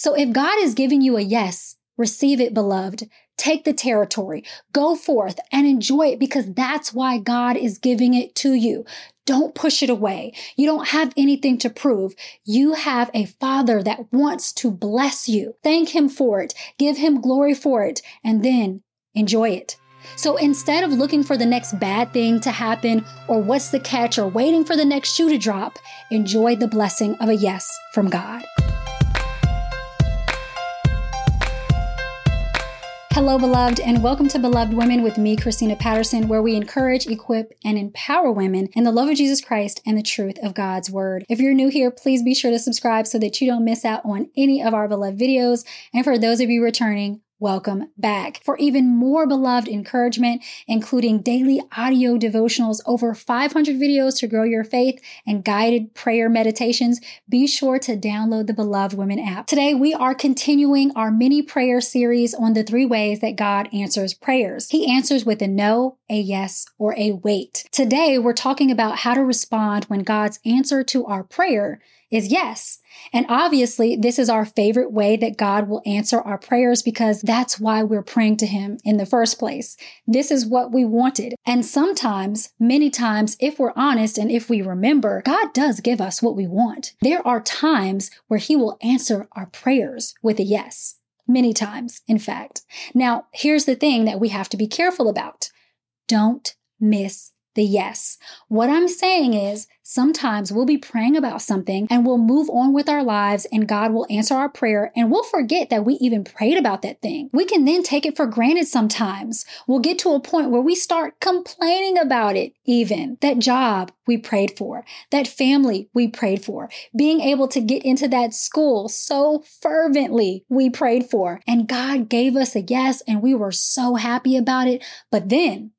So if God is giving you a yes, receive it, beloved. Take the territory, go forth and enjoy it because that's why God is giving it to you. Don't push it away. You don't have anything to prove. You have a father that wants to bless you. Thank him for it. Give him glory for it and then enjoy it. So instead of looking for the next bad thing to happen or what's the catch or waiting for the next shoe to drop, enjoy the blessing of a yes from God. Hello, beloved, and welcome to Beloved Women with me, Christina Patterson, where we encourage, equip, and empower women in the love of Jesus Christ and the truth of God's Word. If you're new here, please be sure to subscribe so that you don't miss out on any of our beloved videos. And for those of you returning, welcome back. For even more beloved encouragement, including daily audio devotionals, over 500 videos to grow your faith, and guided prayer meditations, be sure to download the Beloved Women app. Today, we are continuing our mini prayer series on the three ways that God answers prayers. He answers with a no, a yes, or a wait. Today, we're talking about how to respond when God's answer to our prayer is yes. And obviously, this is our favorite way that God will answer our prayers because that's why we're praying to Him in the first place. This is what we wanted. And sometimes, many times, if we're honest and if we remember, God does give us what we want. There are times where He will answer our prayers with a yes. Many times, in fact. Now, here's the thing that we have to be careful about. Don't miss the yes. What I'm saying is sometimes we'll be praying about something and we'll move on with our lives and God will answer our prayer and we'll forget that we even prayed about that thing. We can then take it for granted sometimes. We'll get to a point where we start complaining about it, even that job we prayed for, that family we prayed for, being able to get into that school so fervently we prayed for. And God gave us a yes and we were so happy about it. But then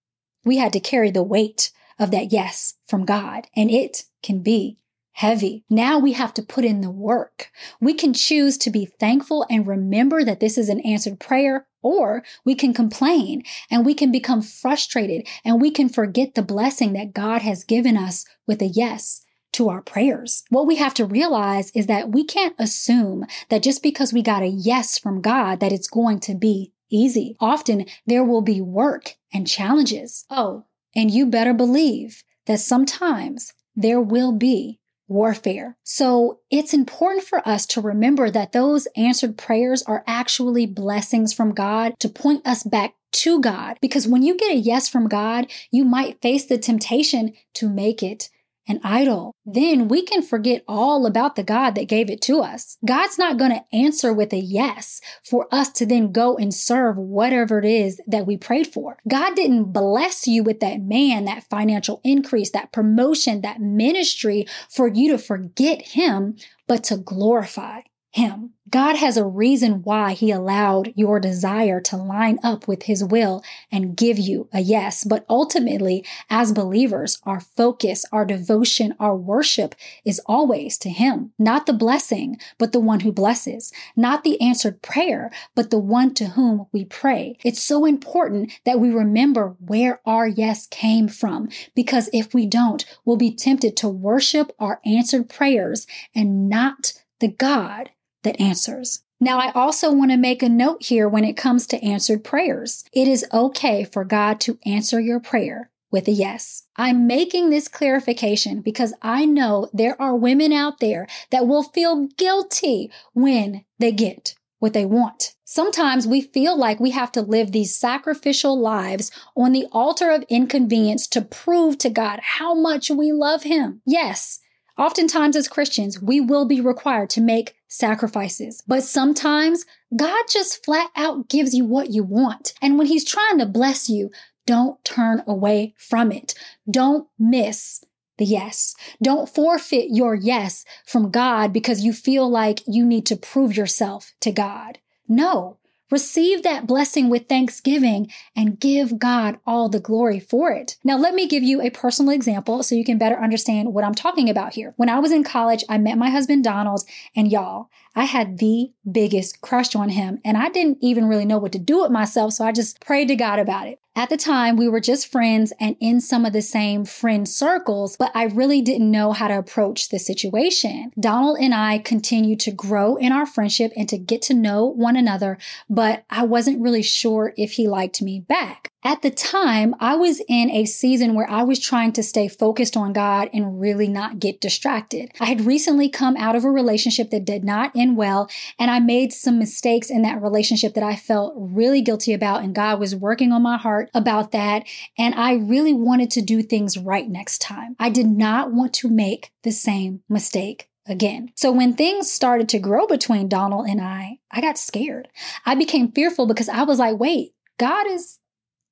we had to carry the weight of that yes from God, and it can be heavy. Now we have to put in the work. We can choose to be thankful and remember that this is an answered prayer, or we can complain and we can become frustrated and we can forget the blessing that God has given us with a yes to our prayers. What we have to realize is that we can't assume that just because we got a yes from God that it's going to be easy. Often there will be work and challenges. Oh, and you better believe that sometimes there will be warfare. So it's important for us to remember that those answered prayers are actually blessings from God to point us back to God. Because when you get a yes from God, you might face the temptation to make it an idol, then we can forget all about the God that gave it to us. God's not going to answer with a yes for us to then go and serve whatever it is that we prayed for. God didn't bless you with that man, that financial increase, that promotion, that ministry for you to forget him, but to glorify him. God has a reason why he allowed your desire to line up with his will and give you a yes. But ultimately, as believers, our focus, our devotion, our worship is always to him, not the blessing, but the one who blesses, not the answered prayer, but the one to whom we pray. It's so important that we remember where our yes came from, because if we don't, we'll be tempted to worship our answered prayers and not the God that answers. Now, I also want to make a note here when it comes to answered prayers. It is okay for God to answer your prayer with a yes. I'm making this clarification because I know there are women out there that will feel guilty when they get what they want. Sometimes we feel like we have to live these sacrificial lives on the altar of inconvenience to prove to God how much we love Him. Yes, Oftentimes, as Christians, we will be required to make sacrifices, but sometimes God just flat out gives you what you want. And when He's trying to bless you, don't turn away from it. Don't miss the yes. Don't forfeit your yes from God because you feel like you need to prove yourself to God. No, Receive that blessing with thanksgiving and give God all the glory for it. Now, let me give you a personal example so you can better understand what I'm talking about here. When I was in college, I met my husband Donald, and y'all, I had the biggest crush on him, and I didn't even really know what to do with myself, so I just prayed to God about it. At the time, we were just friends and in some of the same friend circles, but I really didn't know how to approach the situation. Donald and I continued to grow in our friendship and to get to know one another, but I wasn't really sure if he liked me back. At the time, I was in a season where I was trying to stay focused on God and really not get distracted. I had recently come out of a relationship that did not well, and I made some mistakes in that relationship that I felt really guilty about, and God was working on my heart about that. And I really wanted to do things right next time. I did not want to make the same mistake again. So when things started to grow between Donald and I, I got scared. I became fearful because I was like, wait, God is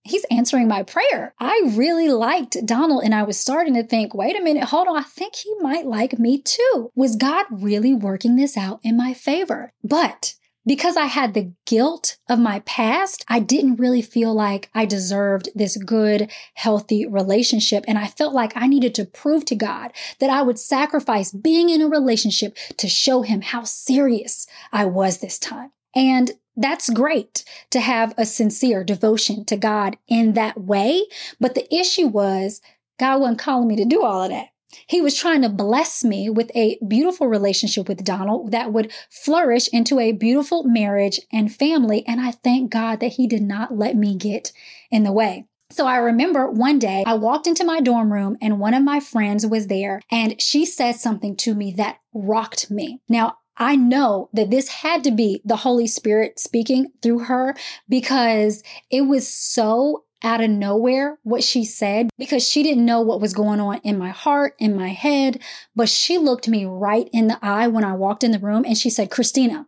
he's answering my prayer. I really liked Donald and I was starting to think, wait a minute, hold on, I think he might like me too. Was God really working this out in my favor? But because I had the guilt of my past, I didn't really feel like I deserved this good, healthy relationship. And I felt like I needed to prove to God that I would sacrifice being in a relationship to show him how serious I was this time. And that's great to have a sincere devotion to God in that way. But the issue was God wasn't calling me to do all of that. He was trying to bless me with a beautiful relationship with Donald that would flourish into a beautiful marriage and family. And I thank God that he did not let me get in the way. So I remember one day I walked into my dorm room and one of my friends was there and she said something to me that rocked me. Now, I know that this had to be the Holy Spirit speaking through her because it was so out of nowhere what she said because she didn't know what was going on in my heart, in my head. But she looked me right in the eye when I walked in the room and she said, Christina,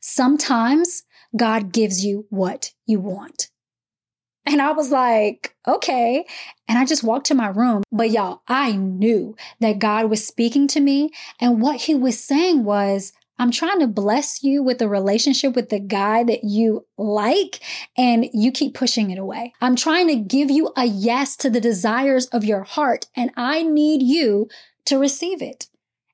sometimes God gives you what you want. And I was like, okay. And I just walked to my room. But y'all, I knew that God was speaking to me. And what he was saying was, I'm trying to bless you with a relationship with the guy that you like and you keep pushing it away. I'm trying to give you a yes to the desires of your heart and I need you to receive it.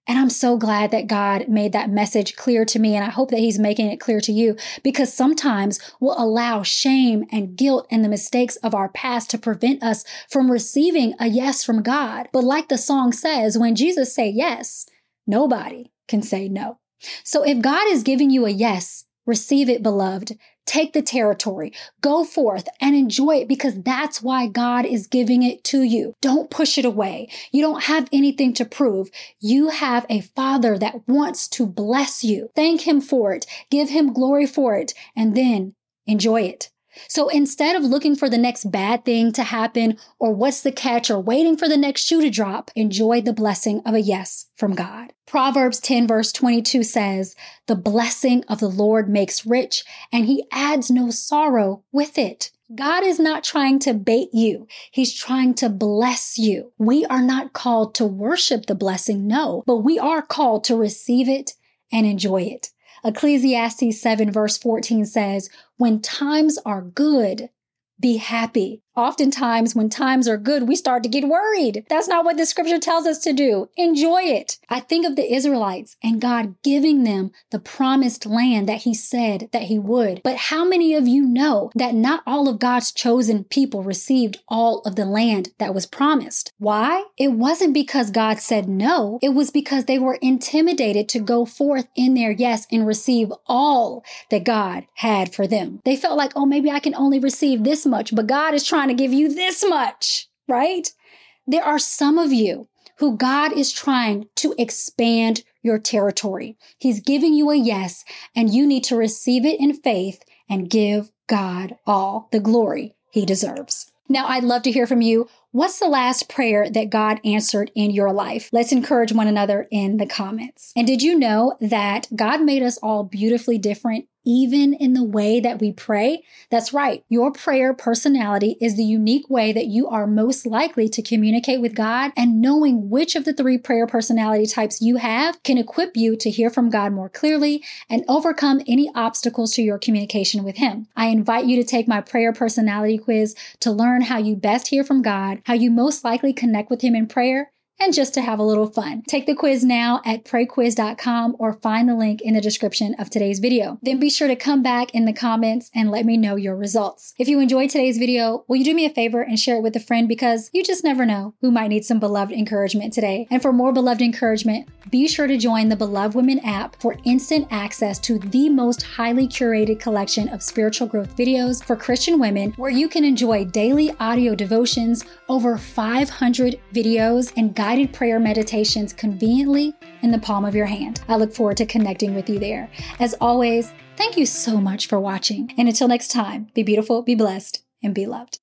And I'm so glad that God made that message clear to me. And I hope that He's making it clear to you because sometimes we'll allow shame and guilt and the mistakes of our past to prevent us from receiving a yes from God. But like the song says, when Jesus say yes, nobody can say no. So if God is giving you a yes, receive it, beloved. Take the territory, go forth and enjoy it because that's why God is giving it to you. Don't push it away. You don't have anything to prove. You have a father that wants to bless you. Thank him for it. Give him glory for it and then enjoy it. So instead of looking for the next bad thing to happen or what's the catch or waiting for the next shoe to drop, enjoy the blessing of a yes from God. Proverbs 10 verse 22 says, the blessing of the Lord makes rich and he adds no sorrow with it. God is not trying to bait you. He's trying to bless you. We are not called to worship the blessing, no, but we are called to receive it and enjoy it. Ecclesiastes 7 verse 14 says, when times are good, be happy. Oftentimes, when times are good, we start to get worried. That's not what the scripture tells us to do. Enjoy it. I think of the Israelites and God giving them the promised land that He said that He would. But how many of you know that not all of God's chosen people received all of the land that was promised? Why? It wasn't because God said no, it was because they were intimidated to go forth in their yes and receive all that God had for them. They felt like, oh, maybe I can only receive this much, but God is trying trying to give you this much, right? There are some of you who God is trying to expand your territory. He's giving you a yes, and you need to receive it in faith and give God all the glory he deserves. Now, I'd love to hear from you. What's the last prayer that God answered in your life? Let's encourage one another in the comments. And did you know that God made us all beautifully different even in the way that we pray? That's right. Your prayer personality is the unique way that you are most likely to communicate with God. And knowing which of the three prayer personality types you have can equip you to hear from God more clearly and overcome any obstacles to your communication with Him. I invite you to take my prayer personality quiz to learn how you best hear from God how you most likely connect with Him in prayer, and just to have a little fun. Take the quiz now at prayquiz.com or find the link in the description of today's video. Then be sure to come back in the comments and let me know your results. If you enjoyed today's video, will you do me a favor and share it with a friend because you just never know who might need some beloved encouragement today. And for more beloved encouragement, be sure to join the Beloved Women app for instant access to the most highly curated collection of spiritual growth videos for Christian women where you can enjoy daily audio devotions, over 500 videos, and guided prayer meditations conveniently in the palm of your hand. I look forward to connecting with you there. As always, thank you so much for watching. And until next time, be beautiful, be blessed, and be loved.